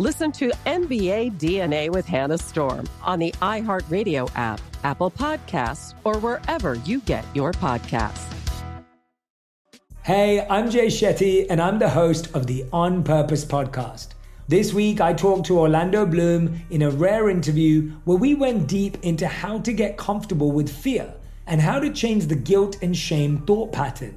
Listen to NBA DNA with Hannah Storm on the iHeartRadio app, Apple Podcasts, or wherever you get your podcasts. Hey, I'm Jay Shetty, and I'm the host of the On Purpose podcast. This week, I talked to Orlando Bloom in a rare interview where we went deep into how to get comfortable with fear and how to change the guilt and shame thought pattern.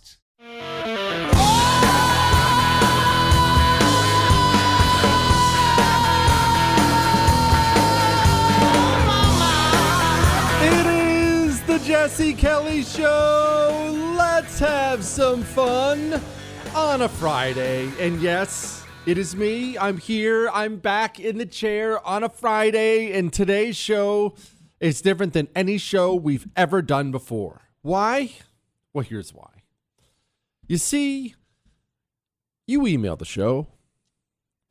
Jesse Kelly Show. Let's have some fun on a Friday. And yes, it is me. I'm here. I'm back in the chair on a Friday. And today's show is different than any show we've ever done before. Why? Well, here's why. You see, you email the show.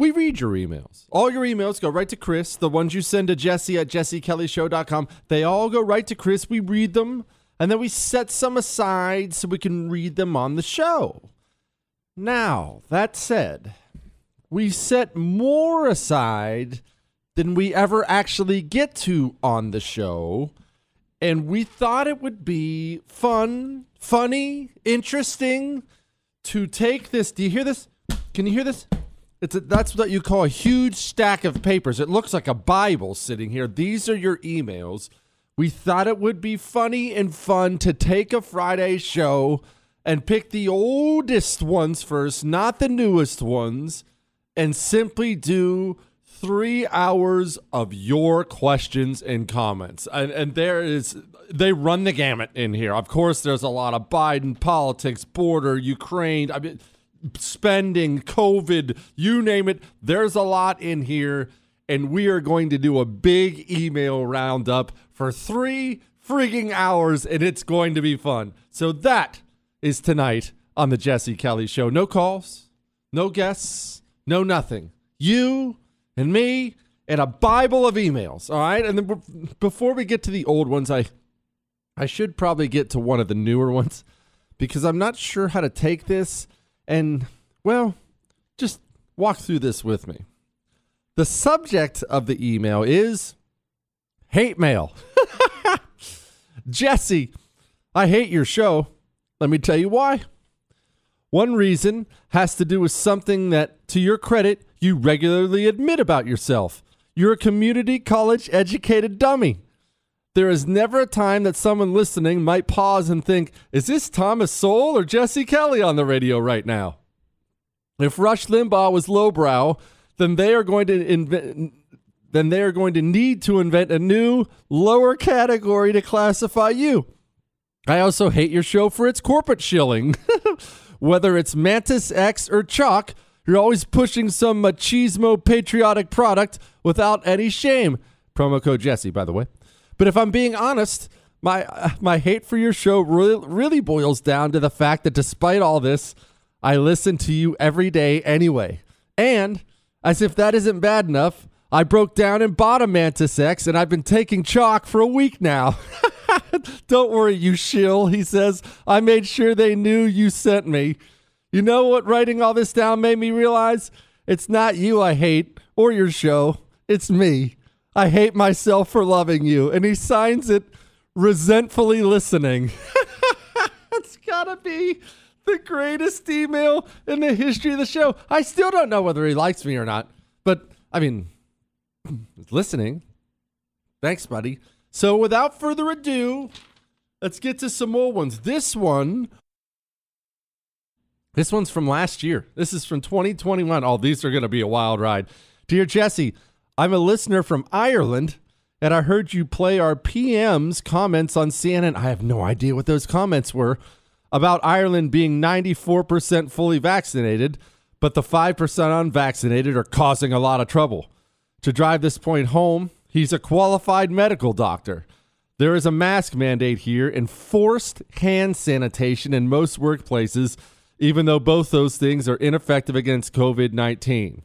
We read your emails. All your emails go right to Chris. The ones you send to Jesse at jessekellyshow.com, they all go right to Chris. We read them, and then we set some aside so we can read them on the show. Now, that said, we set more aside than we ever actually get to on the show. And we thought it would be fun, funny, interesting to take this. Do you hear this? Can you hear this? It's a, that's what you call a huge stack of papers. It looks like a Bible sitting here. These are your emails. We thought it would be funny and fun to take a Friday show and pick the oldest ones first, not the newest ones, and simply do three hours of your questions and comments. And, and there is, they run the gamut in here. Of course, there's a lot of Biden politics, border, Ukraine. I mean, spending, COVID, you name it. There's a lot in here. And we are going to do a big email roundup for three freaking hours, and it's going to be fun. So that is tonight on the Jesse Kelly Show. No calls, no guests, no nothing. You and me and a Bible of emails. All right. And then before we get to the old ones, I I should probably get to one of the newer ones because I'm not sure how to take this and, well, just walk through this with me. The subject of the email is hate mail. Jesse, I hate your show. Let me tell you why. One reason has to do with something that, to your credit, you regularly admit about yourself. You're a community college educated dummy. There is never a time that someone listening might pause and think, is this Thomas Sowell or Jesse Kelly on the radio right now? If Rush Limbaugh was lowbrow, then they are going to invent then they are going to need to invent a new lower category to classify you. I also hate your show for its corporate shilling. Whether it's Mantis X or Chalk, You're always pushing some machismo patriotic product without any shame. Promo code Jesse, by the way. But if I'm being honest, my uh, my hate for your show really really boils down to the fact that despite all this, I listen to you every day anyway. And as if that isn't bad enough, I broke down and bought a Mantis X, and I've been taking chalk for a week now. Don't worry, you shill, he says. I made sure they knew you sent me. You know what writing all this down made me realize? It's not you I hate or your show. It's me. I hate myself for loving you. And he signs it resentfully listening. it's gotta be the greatest email in the history of the show. I still don't know whether he likes me or not, but I mean, listening. Thanks, buddy. So without further ado, let's get to some more ones. This one, this one's from last year. This is from 2021. Oh, these are going to be a wild ride. Dear Jesse, I'm a listener from Ireland, and I heard you play our PM's comments on CNN. I have no idea what those comments were about Ireland being 94% fully vaccinated, but the 5% unvaccinated are causing a lot of trouble. To drive this point home, he's a qualified medical doctor. There is a mask mandate here and forced hand sanitation in most workplaces, even though both those things are ineffective against COVID 19.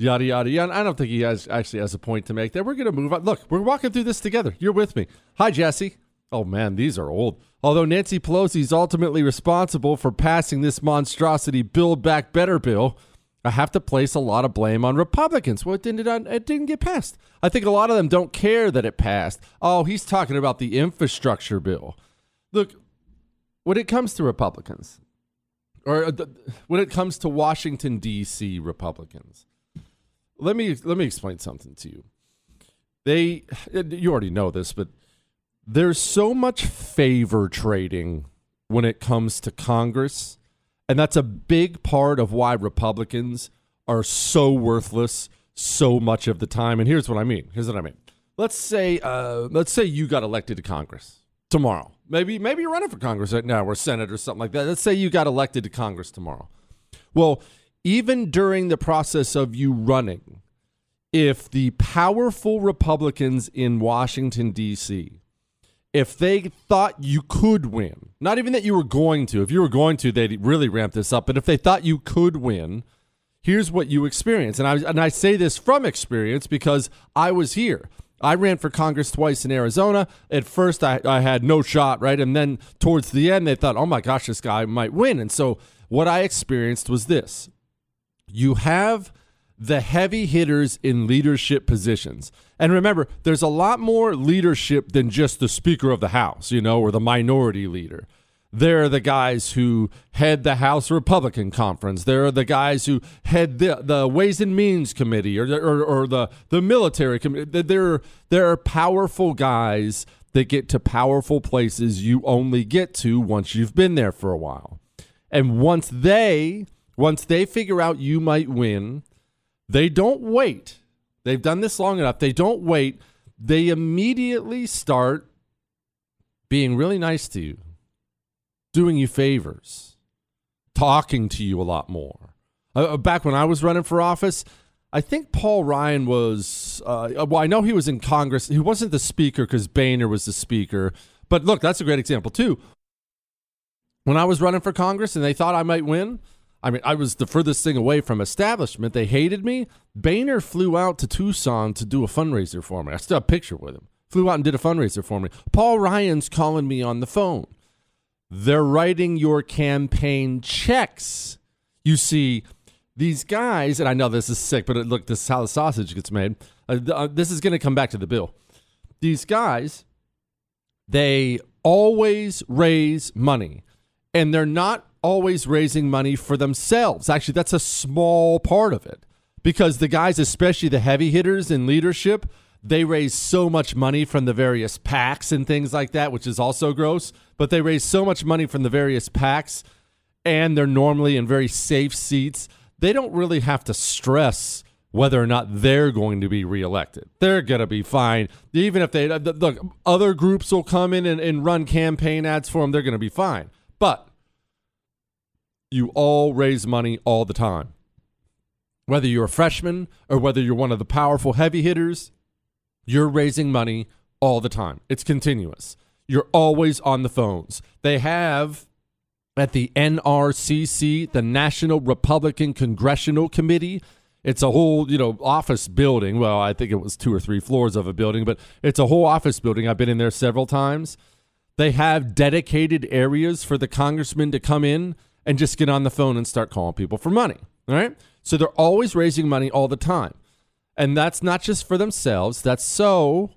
Yada, yada, yada. I don't think he has actually has a point to make there. We're going to move on. Look, we're walking through this together. You're with me. Hi, Jesse. Oh, man, these are old. Although Nancy Pelosi is ultimately responsible for passing this monstrosity Build Back Better bill, I have to place a lot of blame on Republicans. Well, it didn't, it didn't get passed. I think a lot of them don't care that it passed. Oh, he's talking about the infrastructure bill. Look, when it comes to Republicans, or uh, when it comes to Washington D.C. Republicans, let me let me explain something to you. They, you already know this, but there's so much favor trading when it comes to Congress and that's a big part of why Republicans are so worthless so much of the time. And here's what I mean. Here's what I mean. Let's say, uh, let's say you got elected to Congress tomorrow. Maybe, maybe you're running for Congress right now, or Senate, or something like that. Let's say you got elected to Congress tomorrow. Well, even during the process of you running, if the powerful Republicans in Washington D.C if they thought you could win, not even that you were going to, if you were going to, they'd really ramp this up. But if they thought you could win, here's what you experience. And I, and I say this from experience because I was here. I ran for Congress twice in Arizona. At first, I, I had no shot, right? And then towards the end, they thought, oh my gosh, this guy might win. And so what I experienced was this you have the heavy hitters in leadership positions. And remember, there's a lot more leadership than just the Speaker of the House, you know, or the minority leader. There are the guys who head the House Republican Conference. There are the guys who head the, the Ways and Means Committee or, or, or the, the military committee. There, there are powerful guys that get to powerful places you only get to once you've been there for a while. And once they once they figure out you might win, they don't wait. They've done this long enough. They don't wait. They immediately start being really nice to you, doing you favors, talking to you a lot more. Uh, uh back when I was running for office, I think Paul Ryan was, uh, well, I know he was in Congress. He wasn't the speaker because Boehner was the speaker. But look, that's a great example, too. When I was running for Congress and they thought I might win, I mean, I was the furthest thing away from establishment. They hated me. Boehner flew out to Tucson to do a fundraiser for me. I still have a picture with him. Flew out and did a fundraiser for me. Paul Ryan's calling me on the phone. They're writing your campaign checks. You see, these guys, and I know this is sick, but look, this is how the sausage gets made. Uh, uh, this is going to come back to the bill. These guys, they always raise money, and they're not always raising money for themselves. Actually, that's a small part of it because the guys, especially the heavy hitters in leadership, they raise so much money from the various PACs and things like that, which is also gross. But they raise so much money from the various PACs, and they're normally in very safe seats. They don't really have to stress whether or not they're going to be reelected. They're going to be fine. Even if they, look, other groups will come in and, and run campaign ads for them, they're going to be fine. But you all raise money all the time. Whether you're a freshman or whether you're one of the powerful heavy hitters, you're raising money all the time. It's continuous. You're always on the phones. They have at the NRCC, the National Republican Congressional Committee. It's a whole, you know, office building. Well, I think it was two or three floors of a building, but it's a whole office building. I've been in there several times. They have dedicated areas for the congressmen to come in and just get on the phone and start calling people for money. All right. So they're always raising money all the time. And that's not just for themselves, that's so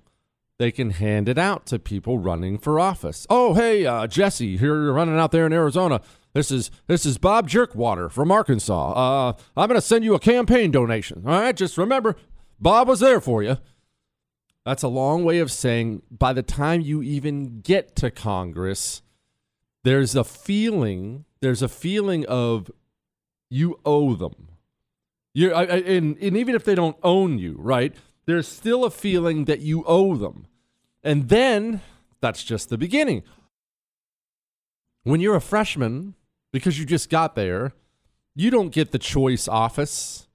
they can hand it out to people running for office. Oh, hey, uh, Jesse, here you're running out there in Arizona. This is this is Bob Jerkwater from Arkansas. Uh, I'm going to send you a campaign donation. All right, just remember, Bob was there for you. That's a long way of saying by the time you even get to Congress, there's a feeling, there's a feeling of you owe them. You and, and even if they don't own you, right? There's still a feeling that you owe them. And then that's just the beginning. When you're a freshman, because you just got there, you don't get the choice office.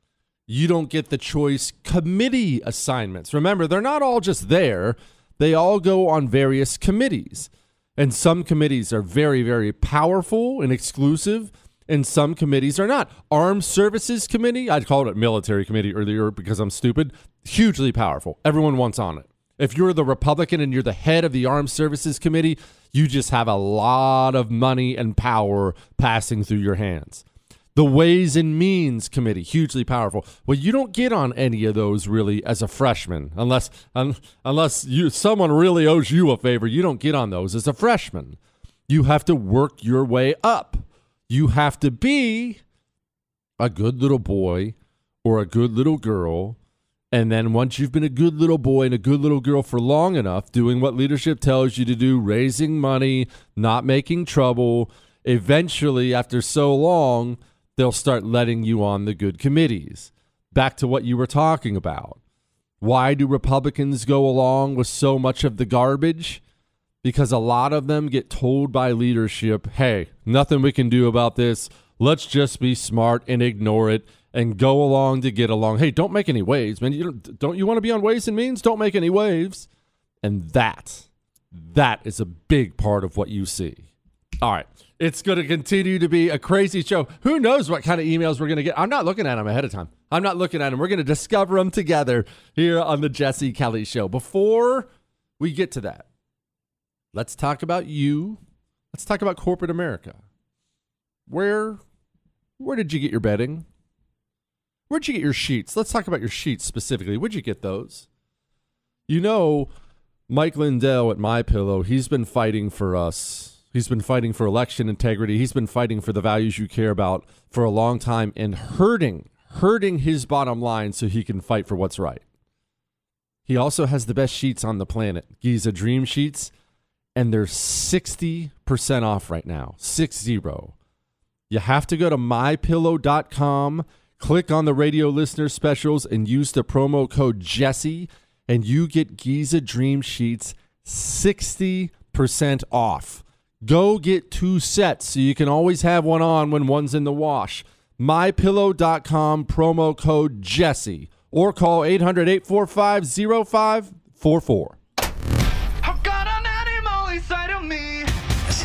You don't get the choice committee assignments. Remember, they're not all just there, they all go on various committees. And some committees are very, very powerful and exclusive, and some committees are not. Armed Services Committee, I'd call it military committee earlier because I'm stupid, hugely powerful. Everyone wants on it. If you're the Republican and you're the head of the Armed Services Committee, you just have a lot of money and power passing through your hands. The Ways and Means Committee, hugely powerful. Well, you don't get on any of those really as a freshman, unless un, unless you someone really owes you a favor. You don't get on those as a freshman. You have to work your way up. You have to be a good little boy or a good little girl and then once you've been a good little boy and a good little girl for long enough, doing what leadership tells you to do, raising money, not making trouble, eventually, after so long, they'll start letting you on the good committees. Back to what you were talking about. Why do Republicans go along with so much of the garbage? Because a lot of them get told by leadership, hey, nothing we can do about this. Let's just be smart and ignore it and go along to get along. Hey, don't make any waves, man. You don't, don't you want to be on Ways and Means? Don't make any waves. And that, that is a big part of what you see. All right. It's going to continue to be a crazy show. Who knows what kind of emails we're going to get? I'm not looking at them ahead of time. I'm not looking at them. We're going to discover them together here on the Jesse Kelly Show. Before we get to that, let's talk about you. Let's talk about corporate America. Where where did you get your bedding? Where'd you get your sheets? Let's talk about your sheets specifically. Where'd you get those? You know, Mike Lindell at My Pillow, he's been fighting for us. He's been fighting for election integrity. He's been fighting for the values you care about for a long time and hurting, hurting his bottom line so he can fight for what's right. He also has the best sheets on the planet, Giza Dream Sheets, and they're 60% off right now. 60. You have to go to mypillow.com Click on the radio listener specials and use the promo code Jesse, and you get Giza Dream Sheets 60% off. Go get two sets so you can always have one on when one's in the wash. MyPillow.com promo code Jesse or call 800 845 0544.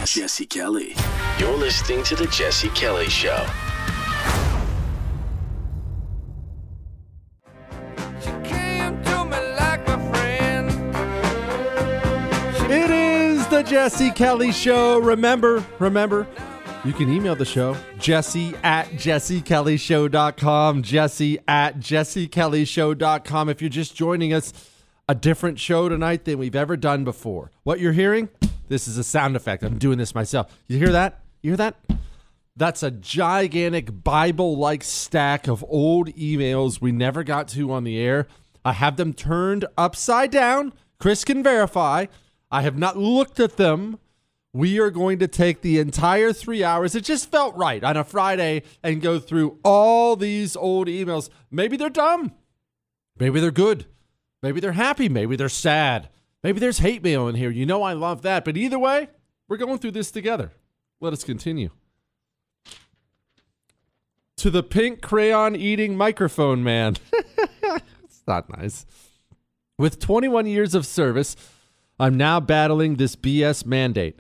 Jesse Kelly. You're listening to The Jesse Kelly Show. Jesse Kelly Show. Remember, remember, you can email the show, jesse at jessekellyshow.com, jesse at jessekellyshow.com. If you're just joining us, a different show tonight than we've ever done before. What you're hearing, this is a sound effect. I'm doing this myself. You hear that? You hear that? That's a gigantic Bible like stack of old emails we never got to on the air. I have them turned upside down. Chris can verify. I have not looked at them. We are going to take the entire three hours. It just felt right on a Friday and go through all these old emails. Maybe they're dumb. Maybe they're good. Maybe they're happy. Maybe they're sad. Maybe there's hate mail in here. You know, I love that. But either way, we're going through this together. Let us continue. to the pink crayon eating microphone man. it's not nice. With 21 years of service, I'm now battling this BS mandate.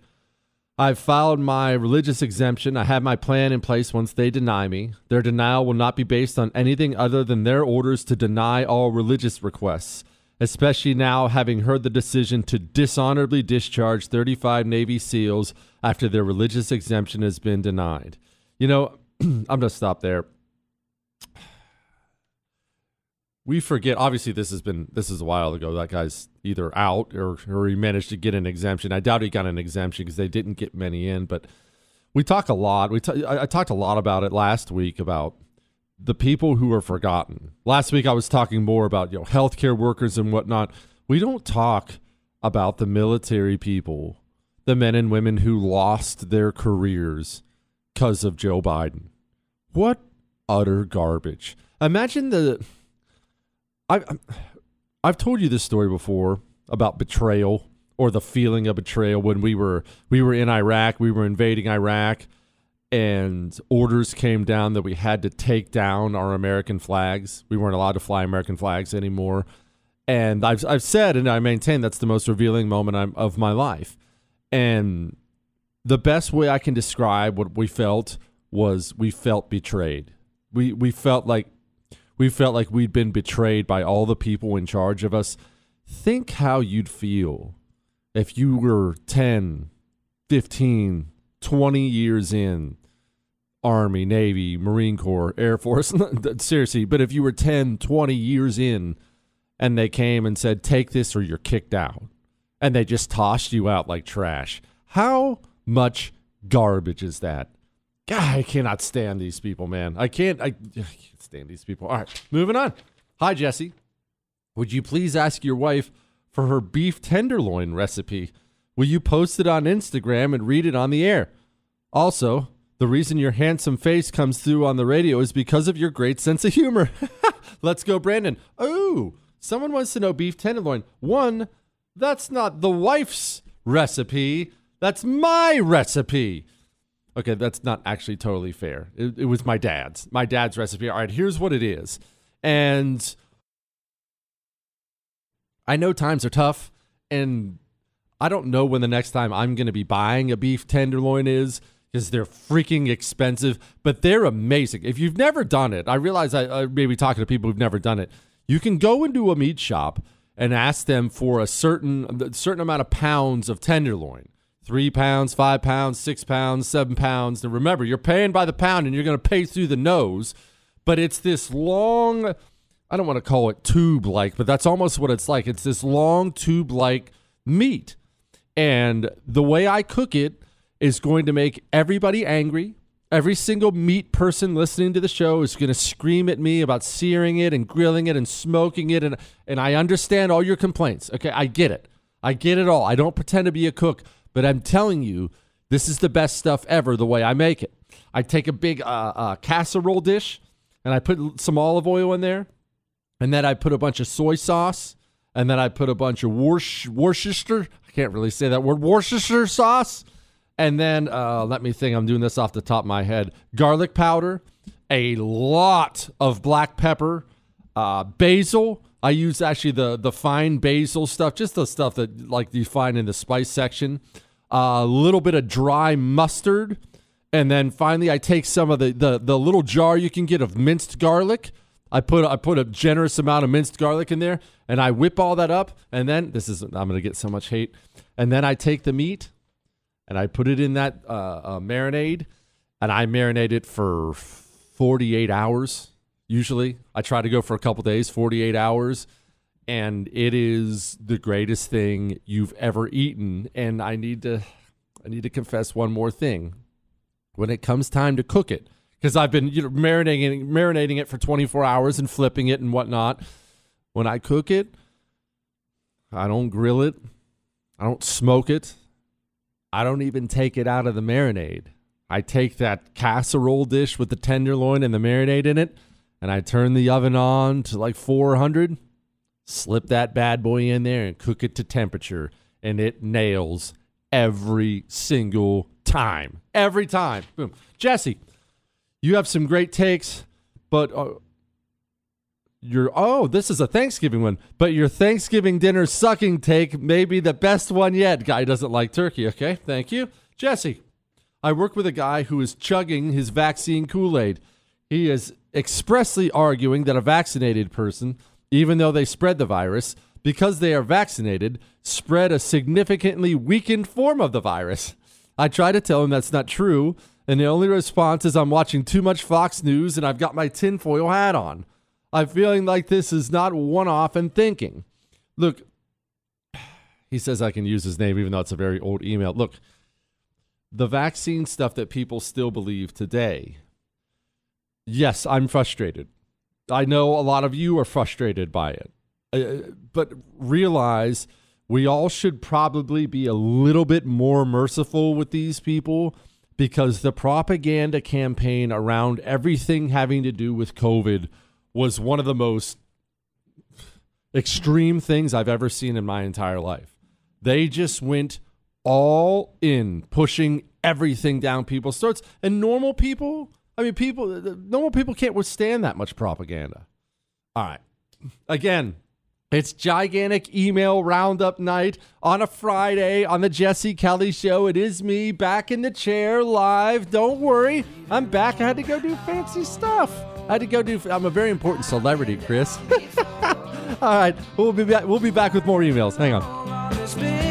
I've filed my religious exemption. I have my plan in place once they deny me. Their denial will not be based on anything other than their orders to deny all religious requests, especially now having heard the decision to dishonorably discharge 35 Navy SEALs after their religious exemption has been denied. You know, I'm going to stop there. We forget. Obviously, this has been this is a while ago. That guy's either out or or he managed to get an exemption. I doubt he got an exemption because they didn't get many in. But we talk a lot. We t- I, I talked a lot about it last week about the people who are forgotten. Last week I was talking more about you know healthcare workers and whatnot. We don't talk about the military people, the men and women who lost their careers because of Joe Biden. What utter garbage. Imagine the. I, I've told you this story before about betrayal or the feeling of betrayal when we were we were in Iraq, we were invading Iraq, and orders came down that we had to take down our American flags. We weren't allowed to fly American flags anymore. And I've I've said and I maintain that's the most revealing moment I'm, of my life. And the best way I can describe what we felt was we felt betrayed. We we felt like we felt like we'd been betrayed by all the people in charge of us. Think how you'd feel if you were 10, 15, 20 years in Army, Navy, Marine Corps, Air Force. Seriously, but if you were 10, 20 years in and they came and said, take this or you're kicked out, and they just tossed you out like trash, how much garbage is that? God, I cannot stand these people, man. I can't. I, I can't stand these people. All right, moving on. Hi, Jesse. Would you please ask your wife for her beef tenderloin recipe? Will you post it on Instagram and read it on the air? Also, the reason your handsome face comes through on the radio is because of your great sense of humor. Let's go, Brandon. Oh, someone wants to know beef tenderloin. One, that's not the wife's recipe. That's my recipe. Okay, that's not actually totally fair. It, it, was my dad's. My dad's recipe. All right, here's what it is. And I know times are tough, and I don't know when the next time I'm going to be buying a beef tenderloin is because they're freaking expensive, but they're amazing. If you've never done it, I realize I, I may be talking to people who've never done it. You can go into a meat shop and ask them for a certain a certain amount of pounds of tenderloin three pounds, five pounds, six pounds, seven pounds. And remember, you're paying by the pound and you're going to pay through the nose, but it's this long, I don't want to call it tube like, but that's almost what it's like. It's this long tube like meat. And the way I cook it is going to make everybody angry. Every single meat person listening to the show is going to scream at me about searing it and grilling it and smoking it. And, and I understand all your complaints. Okay, I get it. I get it all. I don't pretend to be a cook. But I'm telling you, this is the best stuff ever the way I make it. I take a big uh, uh, casserole dish and I put some olive oil in there. And then I put a bunch of soy sauce. And then I put a bunch of Worcester. I can't really say that word. Worcester sauce. And then uh, let me think. I'm doing this off the top of my head. Garlic powder, a lot of black pepper, uh, basil. I use actually the the fine basil stuff, just the stuff that like you find in the spice section. A little bit of dry mustard, and then finally I take some of the, the the little jar you can get of minced garlic. I put I put a generous amount of minced garlic in there, and I whip all that up. And then this is I'm gonna get so much hate. And then I take the meat, and I put it in that uh, uh, marinade, and I marinate it for 48 hours usually. I try to go for a couple days, 48 hours, and it is the greatest thing you've ever eaten. And I need to I need to confess one more thing. When it comes time to cook it, because I've been you know marinating marinating it for 24 hours and flipping it and whatnot. When I cook it, I don't grill it. I don't smoke it. I don't even take it out of the marinade. I take that casserole dish with the tenderloin and the marinade in it and I turn the oven on to like 400, slip that bad boy in there and cook it to temperature, and it nails every single time. Every time. Boom. Jesse, You have some great takes, but uh, your oh, this is a Thanksgiving one, but your Thanksgiving dinner sucking take may be the best one yet. Guy doesn't like turkey. Okay, thank you, Jesse. I work with a guy who is chugging his vaccine Kool Aid. He is expressly arguing that a vaccinated person, even though they spread the virus, because they are vaccinated, spread a significantly weakened form of the virus. I try to tell him that's not true, and the only response is I'm watching too much Fox News and I've got my tinfoil hat on. I'm feeling like this is not one off and thinking. Look, he says I can use his name even though it's a very old email. Look, the vaccine stuff that people still believe today, yes, I'm frustrated. I know a lot of you are frustrated by it. Uh, but realize we all should probably be a little bit more merciful with these people because the propaganda campaign around everything having to do with COVID was one of the most extreme things I've ever seen in my entire life. They just went all in, pushing everything down people's throats. And normal people, I mean, people, normal people can't withstand that much propaganda. All right. Again, it's gigantic email roundup night on a Friday on the Jesse Kelly Show. It is me back in the chair live. Don't worry, I'm back. I had to go do fancy stuff. I had to go do. I'm a very important celebrity, Chris. All right, we'll be back. We'll be back with more emails. Hang on.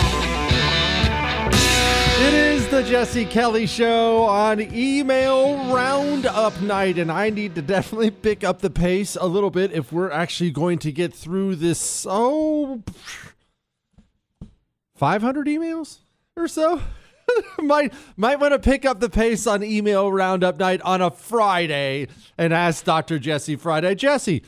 It is the Jesse Kelly Show on email roundup night, and I need to definitely pick up the pace a little bit if we're actually going to get through this. Oh, 500 emails or so. might might want to pick up the pace on email roundup night on a Friday and ask Dr. Jesse Friday. Jesse,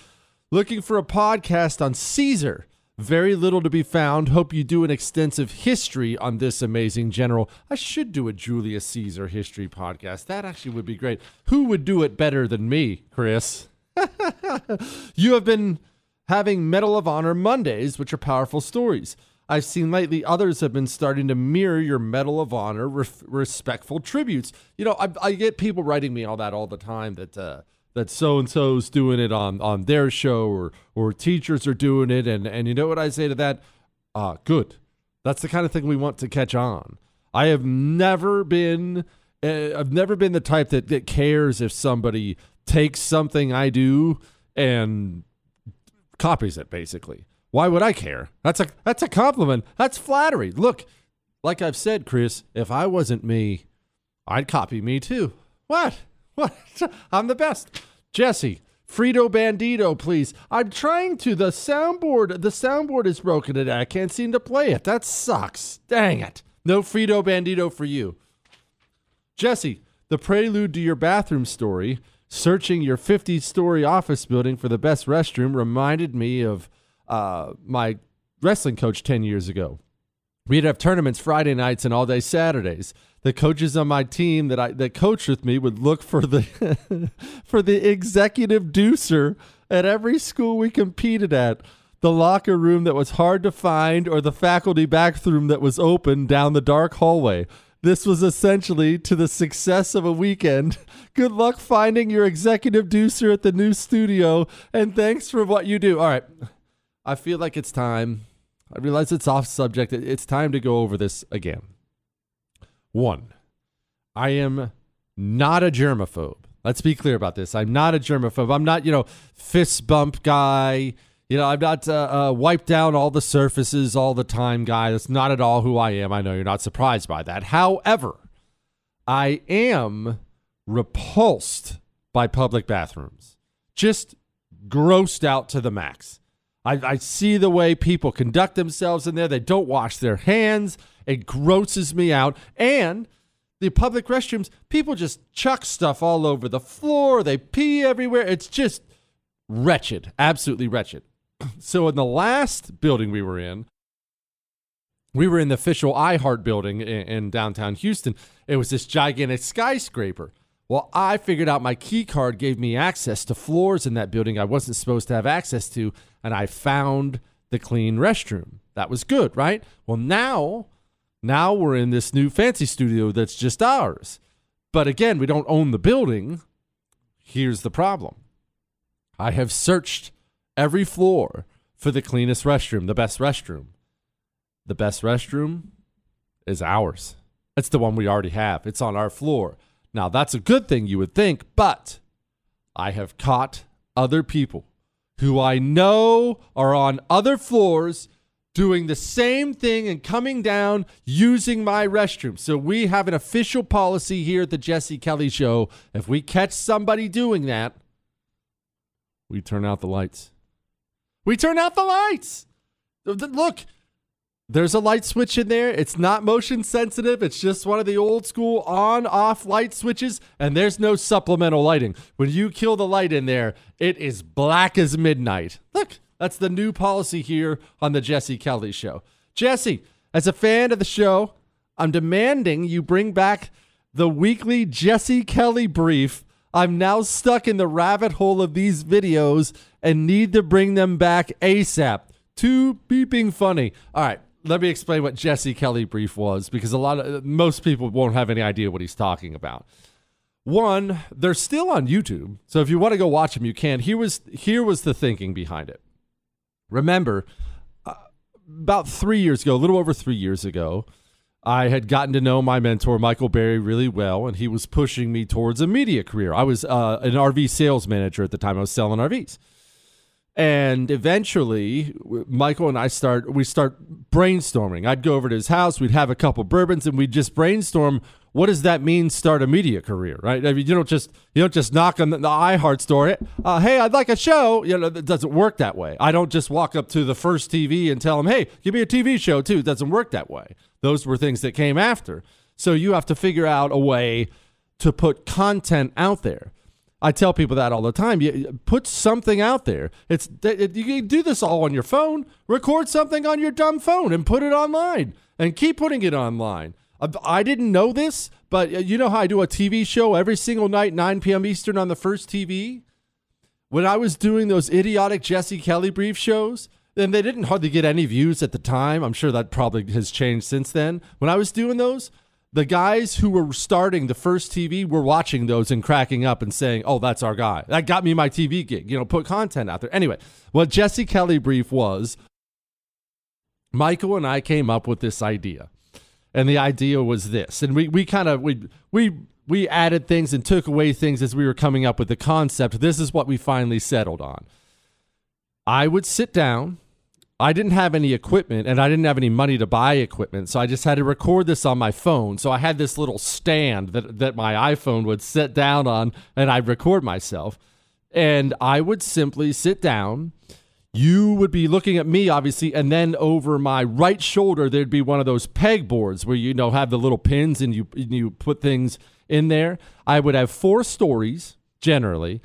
looking for a podcast on Caesar. Very little to be found. Hope you do an extensive history on this amazing general. I should do a Julius Caesar history podcast. That actually would be great. Who would do it better than me, Chris? you have been having Medal of Honor Mondays, which are powerful stories. I've seen lately others have been starting to mirror your Medal of Honor respectful tributes. You know, I, I, get people writing me all that all the time that uh, that so and so's doing it on on their show or or teachers are doing it, and and you know what I say to that? Uh, good. That's the kind of thing we want to catch on. I have never been. Uh, I've never been the type that, that cares if somebody takes something I do and copies it, basically. Why would I care? That's a that's a compliment. That's flattery. Look, like I've said, Chris, if I wasn't me, I'd copy me too. What? What? I'm the best. Jesse, Frito Bandito, please. I'm trying to. The soundboard, the soundboard is broken today. I can't seem to play it. That sucks. Dang it. No Frito Bandito for you. Jesse, the prelude to your bathroom story, searching your 50 story office building for the best restroom, reminded me of uh, my wrestling coach 10 years ago. We'd have tournaments Friday nights and all day Saturdays. The coaches on my team that I that coached with me would look for the for the executive deucer at every school we competed at. The locker room that was hard to find or the faculty bathroom that was open down the dark hallway. This was essentially to the success of a weekend. Good luck finding your executive deucer at the new studio and thanks for what you do. All right. I feel like it's time. I realize it's off subject. It's time to go over this again. One, I am not a germaphobe. Let's be clear about this. I'm not a germaphobe. I'm not, you know, fist bump guy. You know, I'm not uh, uh, wipe down all the surfaces all the time guy. That's not at all who I am. I know you're not surprised by that. However, I am repulsed by public bathrooms. Just grossed out to the max. I, I see the way people conduct themselves in there. They don't wash their hands. It grosses me out. And the public restrooms, people just chuck stuff all over the floor. They pee everywhere. It's just wretched, absolutely wretched. So, in the last building we were in, we were in the official iHeart building in, in downtown Houston. It was this gigantic skyscraper. Well, I figured out my key card gave me access to floors in that building I wasn't supposed to have access to, and I found the clean restroom. That was good, right? Well, now, now we're in this new fancy studio that's just ours. But again, we don't own the building. Here's the problem. I have searched every floor for the cleanest restroom, the best restroom. The best restroom is ours. It's the one we already have. It's on our floor. Now, that's a good thing, you would think, but I have caught other people who I know are on other floors doing the same thing and coming down using my restroom. So we have an official policy here at the Jesse Kelly Show. If we catch somebody doing that, we turn out the lights. We turn out the lights. Look, there's a light switch in there. It's not motion sensitive. It's just one of the old school on off light switches, and there's no supplemental lighting. When you kill the light in there, it is black as midnight. Look, that's the new policy here on the Jesse Kelly Show. Jesse, as a fan of the show, I'm demanding you bring back the weekly Jesse Kelly brief. I'm now stuck in the rabbit hole of these videos and need to bring them back ASAP. too beeping funny. All right, let me explain what Jesse Kelly brief was because a lot of most people won't have any idea what he's talking about. One, they're still on YouTube, so if you want to go watch them, you can. Here was here was the thinking behind it. Remember, uh, about three years ago, a little over three years ago, I had gotten to know my mentor, Michael Berry, really well, and he was pushing me towards a media career. I was uh, an RV sales manager at the time. I was selling RVs. And eventually, Michael and I start we start brainstorming. I'd go over to his house, we'd have a couple bourbons, and we'd just brainstorm what does that mean start a media career, right? I mean, you don't just you don't just knock on the, the iHeart store. Uh, hey, I'd like a show. You know, it doesn't work that way. I don't just walk up to the first TV and tell them, hey, give me a TV show too. It doesn't work that way. Those were things that came after. So you have to figure out a way to put content out there. I tell people that all the time. You put something out there. It's you can do this all on your phone. Record something on your dumb phone and put it online, and keep putting it online. I didn't know this, but uh, you know how I do a TV show every single night, 9 p.m. Eastern on the first TV. When I was doing those idiotic Jesse Kelly brief shows, then they didn't hardly get any views at the time. I'm sure that probably has changed since then. When I was doing those, the guys who were starting the first TV were watching those and cracking up and saying, "Oh, that's our guy." That got me my TV gig. You know, put content out there. Anyway, what Jesse Kelly brief was, Michael and I came up with this idea, and the idea was this, and we we kind of we we we added things and took away things as we were coming up with the concept. This is what we finally settled on. I would sit down I didn't have any equipment and I didn't have any money to buy equipment. So I just had to record this on my phone. So I had this little stand that, that my iPhone would sit down on and I'd record myself. And I would simply sit down. You would be looking at me, obviously, and then over my right shoulder, there'd be one of those peg boards where you know have the little pins and you you put things in there. I would have four stories generally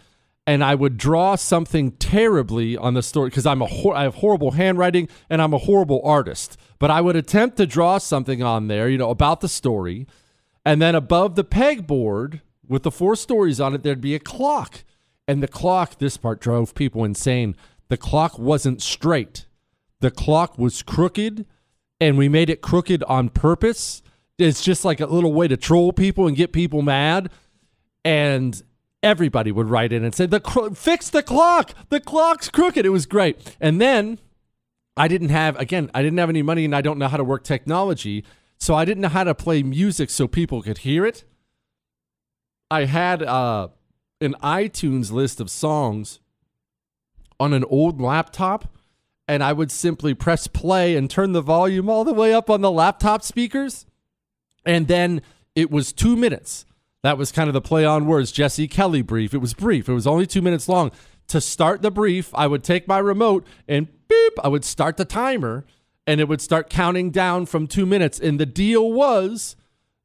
and I would draw something terribly on the story because I'm a hor- I have horrible handwriting and I'm a horrible artist. But I would attempt to draw something on there, you know, about the story, and then above the pegboard with the four stories on it, there'd be a clock, and the clock. This part drove people insane. The clock wasn't straight. The clock was crooked, and we made it crooked on purpose. It's just like a little way to troll people and get people mad. And everybody would write in and say the fix the clock. The clock's crooked. It was great. And then i didn't have again i didn't have any money and i don't know how to work technology so i didn't know how to play music so people could hear it. I had uh, an itunes list of songs on an old laptop and i would simply press play and turn the volume all the way up on the laptop speakers. And then it was two minutes that was kind of the play on words. Jesse Kelly brief. It was brief. It was only two minutes long. To start the brief, I would take my remote and beep, I would start the timer and it would start counting down from two minutes. And the deal was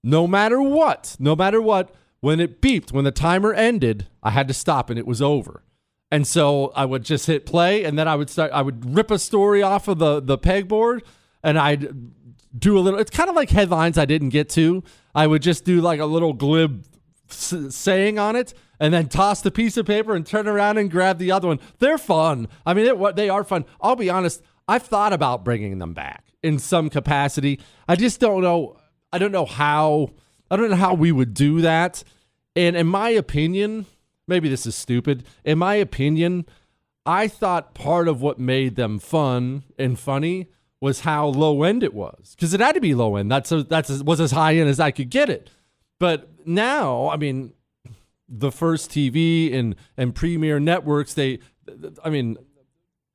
no matter what, no matter what, when it beeped, when the timer ended, I had to stop and it was over. And so I would just hit play and then I would start, I would rip a story off of the, the pegboard and I'd do a little, it's kind of like headlines I didn't get to. I would just do like a little glib saying on it and then toss the piece of paper and turn around and grab the other one. They're fun. I mean, it, they are fun. I'll be honest, I've thought about bringing them back in some capacity. I just don't know. I don't know how. I don't know how we would do that. And in my opinion, maybe this is stupid. In my opinion, I thought part of what made them fun and funny was how low end it was because it had to be low end. That's a, that's a, was as high end as I could get it. But now, I mean, the first TV and and premier networks, they, I mean,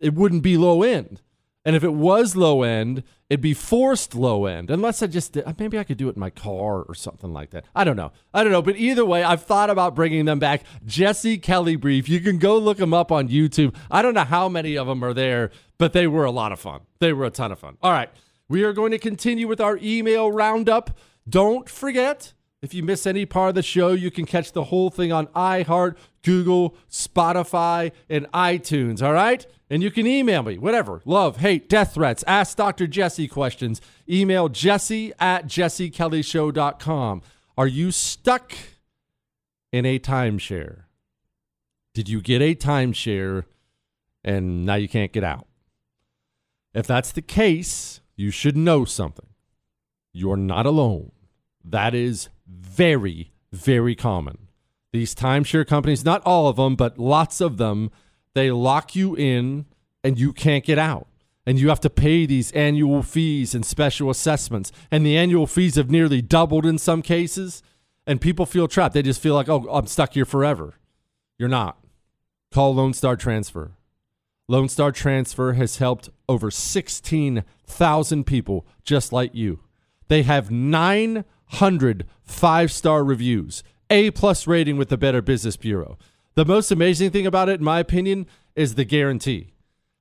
it wouldn't be low end. And if it was low end, it'd be forced low end. Unless I just maybe I could do it in my car or something like that. I don't know. I don't know. But either way, I've thought about bringing them back. Jesse Kelly brief. You can go look them up on YouTube. I don't know how many of them are there, but they were a lot of fun. They were a ton of fun. All right, we are going to continue with our email roundup. Don't forget if you miss any part of the show, you can catch the whole thing on iHeart, Google, Spotify, and iTunes. All right? And you can email me, whatever, love, hate, death threats, ask Dr. Jesse questions. Email jesse at jessekellyshow.com. Are you stuck in a timeshare? Did you get a timeshare and now you can't get out? If that's the case, you should know something. You're not alone. That is very, very common. These timeshare companies, not all of them, but lots of them, they lock you in and you can't get out. And you have to pay these annual fees and special assessments. And the annual fees have nearly doubled in some cases. And people feel trapped. They just feel like, oh, I'm stuck here forever. You're not. Call Lone Star Transfer. Lone Star Transfer has helped over 16,000 people just like you. They have 900 five star reviews, A plus rating with the Better Business Bureau. The most amazing thing about it, in my opinion, is the guarantee.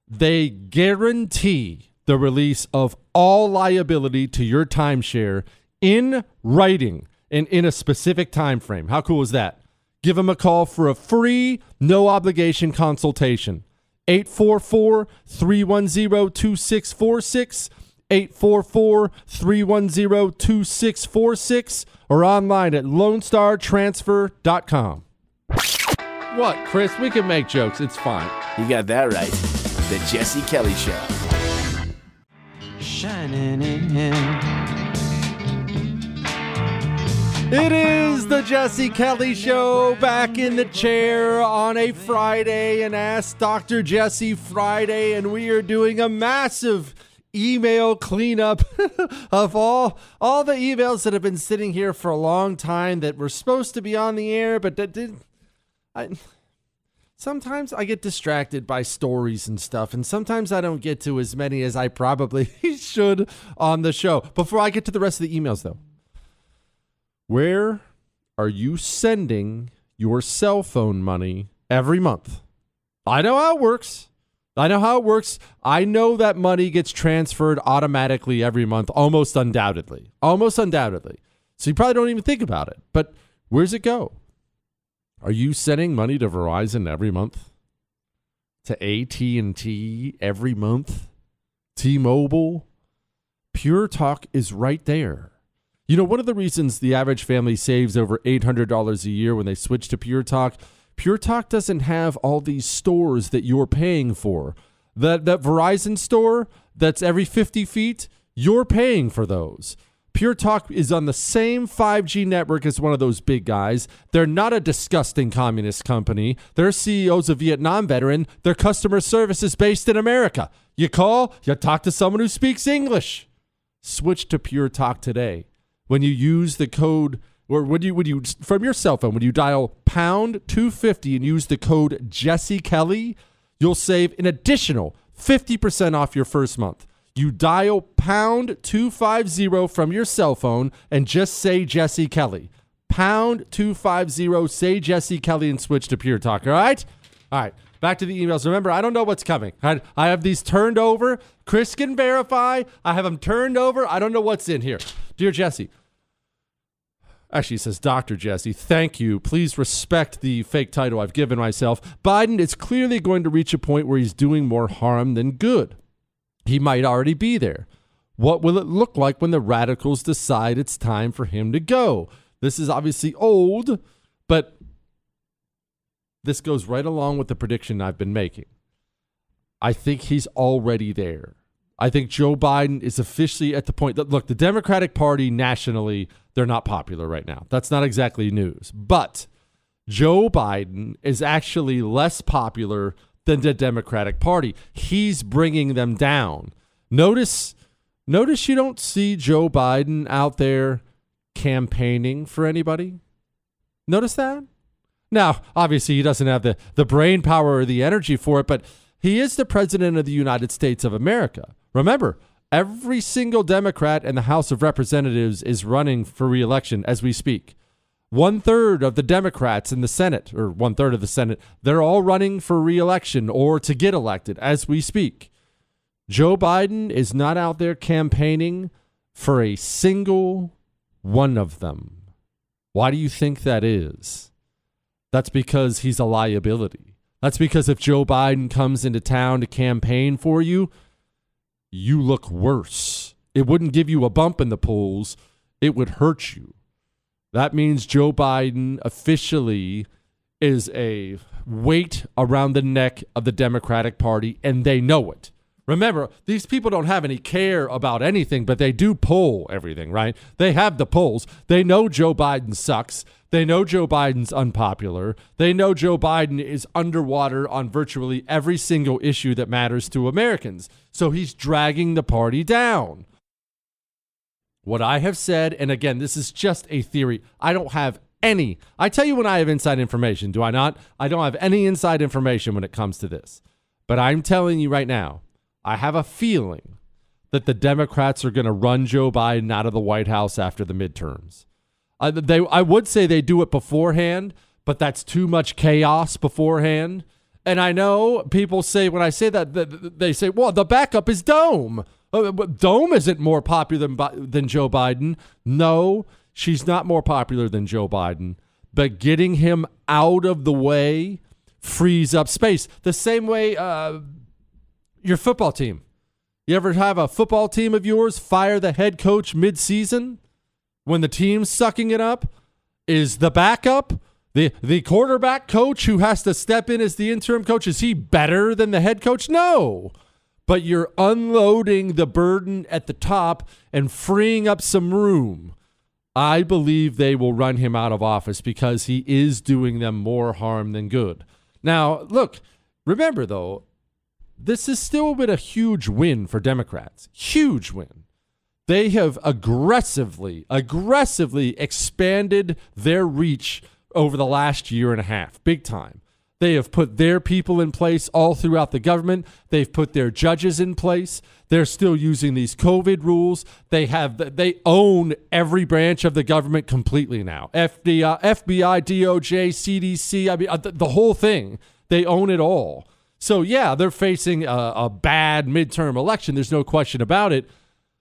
They guarantee the release of all liability to your timeshare in writing and in a specific time frame. How cool is that? Give them a call for a free, no obligation consultation. 844 310 2646. 844 310 2646 or online at lonestartransfer.com. What, Chris? We can make jokes. It's fine. You got that right. The Jesse Kelly Show. Shining in. It is the Jesse Kelly Show back in the chair on a Friday and Ask Dr. Jesse Friday, and we are doing a massive email cleanup of all all the emails that have been sitting here for a long time that were supposed to be on the air, but that did I sometimes I get distracted by stories and stuff, and sometimes I don't get to as many as I probably should on the show. Before I get to the rest of the emails though. Where are you sending your cell phone money every month? I know how it works. I know how it works. I know that money gets transferred automatically every month, almost undoubtedly. Almost undoubtedly. So you probably don't even think about it. But where's it go? Are you sending money to Verizon every month? To AT&T every month? T-Mobile? Pure Talk is right there. You know, one of the reasons the average family saves over $800 a year when they switch to Pure Talk, Pure Talk doesn't have all these stores that you're paying for. That that Verizon store that's every 50 feet, you're paying for those. Pure Talk is on the same 5G network as one of those big guys. They're not a disgusting communist company. Their CEO's a Vietnam veteran. Their customer service is based in America. You call, you talk to someone who speaks English. Switch to Pure Talk today when you use the code or when you when you from your cell phone when you dial pound 250 and use the code Jesse Kelly, you'll save an additional 50% off your first month. You dial pound 250 from your cell phone and just say Jesse Kelly. Pound 250 say Jesse Kelly and switch to Pure Talk, all right? All right. Back to the emails. Remember, I don't know what's coming. I, I have these turned over. Chris can verify. I have them turned over. I don't know what's in here. Dear Jesse, Actually, says Dr. Jesse, thank you. Please respect the fake title I've given myself. Biden is clearly going to reach a point where he's doing more harm than good. He might already be there. What will it look like when the radicals decide it's time for him to go? This is obviously old, but this goes right along with the prediction I've been making. I think he's already there. I think Joe Biden is officially at the point that, look, the Democratic Party nationally they're not popular right now. That's not exactly news. But Joe Biden is actually less popular than the Democratic Party. He's bringing them down. Notice notice you don't see Joe Biden out there campaigning for anybody. Notice that? Now, obviously he doesn't have the the brain power or the energy for it, but he is the president of the United States of America. Remember, Every single Democrat in the House of Representatives is running for reelection as we speak. One third of the Democrats in the Senate, or one third of the Senate, they're all running for reelection or to get elected as we speak. Joe Biden is not out there campaigning for a single one of them. Why do you think that is? That's because he's a liability. That's because if Joe Biden comes into town to campaign for you, you look worse. It wouldn't give you a bump in the polls, it would hurt you. That means Joe Biden officially is a weight around the neck of the Democratic Party, and they know it. Remember, these people don't have any care about anything, but they do poll everything, right? They have the polls. They know Joe Biden sucks. They know Joe Biden's unpopular. They know Joe Biden is underwater on virtually every single issue that matters to Americans. So he's dragging the party down. What I have said, and again, this is just a theory, I don't have any. I tell you when I have inside information, do I not? I don't have any inside information when it comes to this. But I'm telling you right now, I have a feeling that the Democrats are going to run Joe Biden out of the White House after the midterms. Uh, they, I would say they do it beforehand, but that's too much chaos beforehand. And I know people say when I say that, they say, "Well, the backup is Dome. Uh, Dome isn't more popular than, than Joe Biden." No, she's not more popular than Joe Biden, but getting him out of the way frees up space. The same way uh, your football team. You ever have a football team of yours fire the head coach mid-season when the team's sucking it up? Is the backup the the quarterback coach who has to step in as the interim coach is he better than the head coach? No. But you're unloading the burden at the top and freeing up some room. I believe they will run him out of office because he is doing them more harm than good. Now, look, remember though, this has still been a huge win for Democrats. Huge win. They have aggressively, aggressively expanded their reach over the last year and a half, big time. They have put their people in place all throughout the government. They've put their judges in place. They're still using these COVID rules. They have they own every branch of the government completely now. FBI, FBI DOJ, CDC, I mean uh, the, the whole thing. They own it all. So, yeah, they're facing a, a bad midterm election. There's no question about it.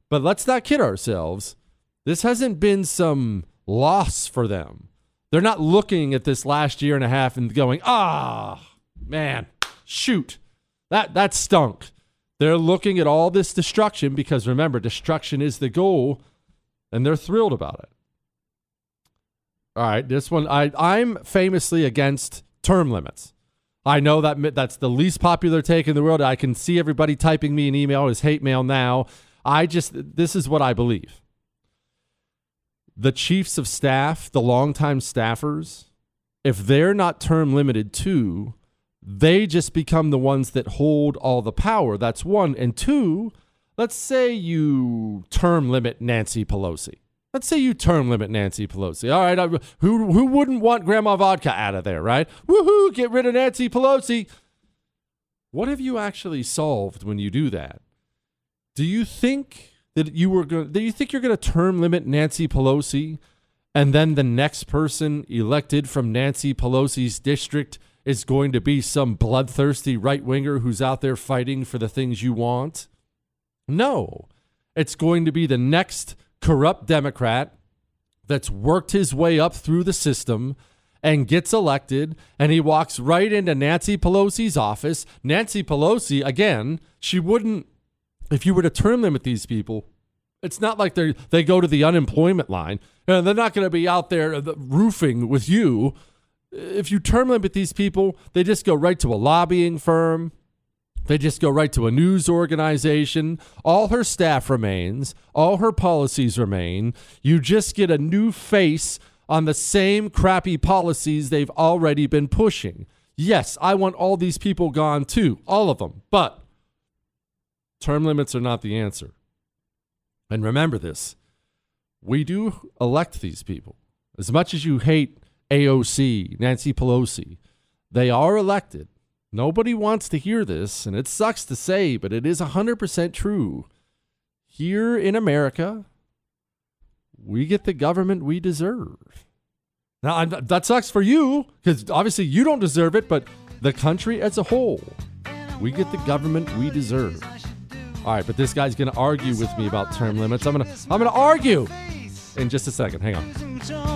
But let's not kid ourselves. This hasn't been some loss for them. They're not looking at this last year and a half and going, ah, man, shoot, that, that stunk. They're looking at all this destruction because remember, destruction is the goal, and they're thrilled about it. All right, this one, I, I'm famously against term limits. I know that that's the least popular take in the world. I can see everybody typing me an email as hate mail now. I just, this is what I believe. The chiefs of staff, the longtime staffers, if they're not term limited too, they just become the ones that hold all the power. That's one. And two, let's say you term limit Nancy Pelosi. Let's say you term limit Nancy Pelosi. All right, I, who who wouldn't want Grandma Vodka out of there, right? Woohoo! Get rid of Nancy Pelosi. What have you actually solved when you do that? Do you think that you were going? Do you think you're going to term limit Nancy Pelosi, and then the next person elected from Nancy Pelosi's district is going to be some bloodthirsty right winger who's out there fighting for the things you want? No, it's going to be the next corrupt Democrat that's worked his way up through the system and gets elected and he walks right into Nancy Pelosi's office. Nancy Pelosi, again, she wouldn't if you were to term limit these people, it's not like they they go to the unemployment line. and they're not going to be out there uh, roofing with you. If you term limit these people, they just go right to a lobbying firm. They just go right to a news organization. All her staff remains, all her policies remain. You just get a new face on the same crappy policies they've already been pushing. Yes, I want all these people gone too, all of them. But term limits are not the answer. And remember this we do elect these people. As much as you hate AOC, Nancy Pelosi, they are elected. Nobody wants to hear this, and it sucks to say, but it is 100% true. Here in America, we get the government we deserve. Now, that sucks for you because obviously you don't deserve it, but the country as a whole, we get the government we deserve. All right, but this guy's going to argue with me about term limits. I'm going to I'm going to argue in just a second. Hang on.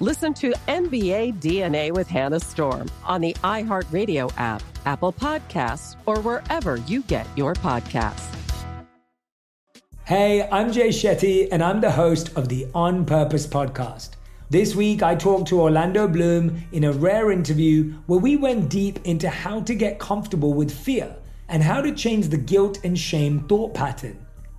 Listen to NBA DNA with Hannah Storm on the iHeartRadio app, Apple Podcasts, or wherever you get your podcasts. Hey, I'm Jay Shetty, and I'm the host of the On Purpose podcast. This week, I talked to Orlando Bloom in a rare interview where we went deep into how to get comfortable with fear and how to change the guilt and shame thought pattern.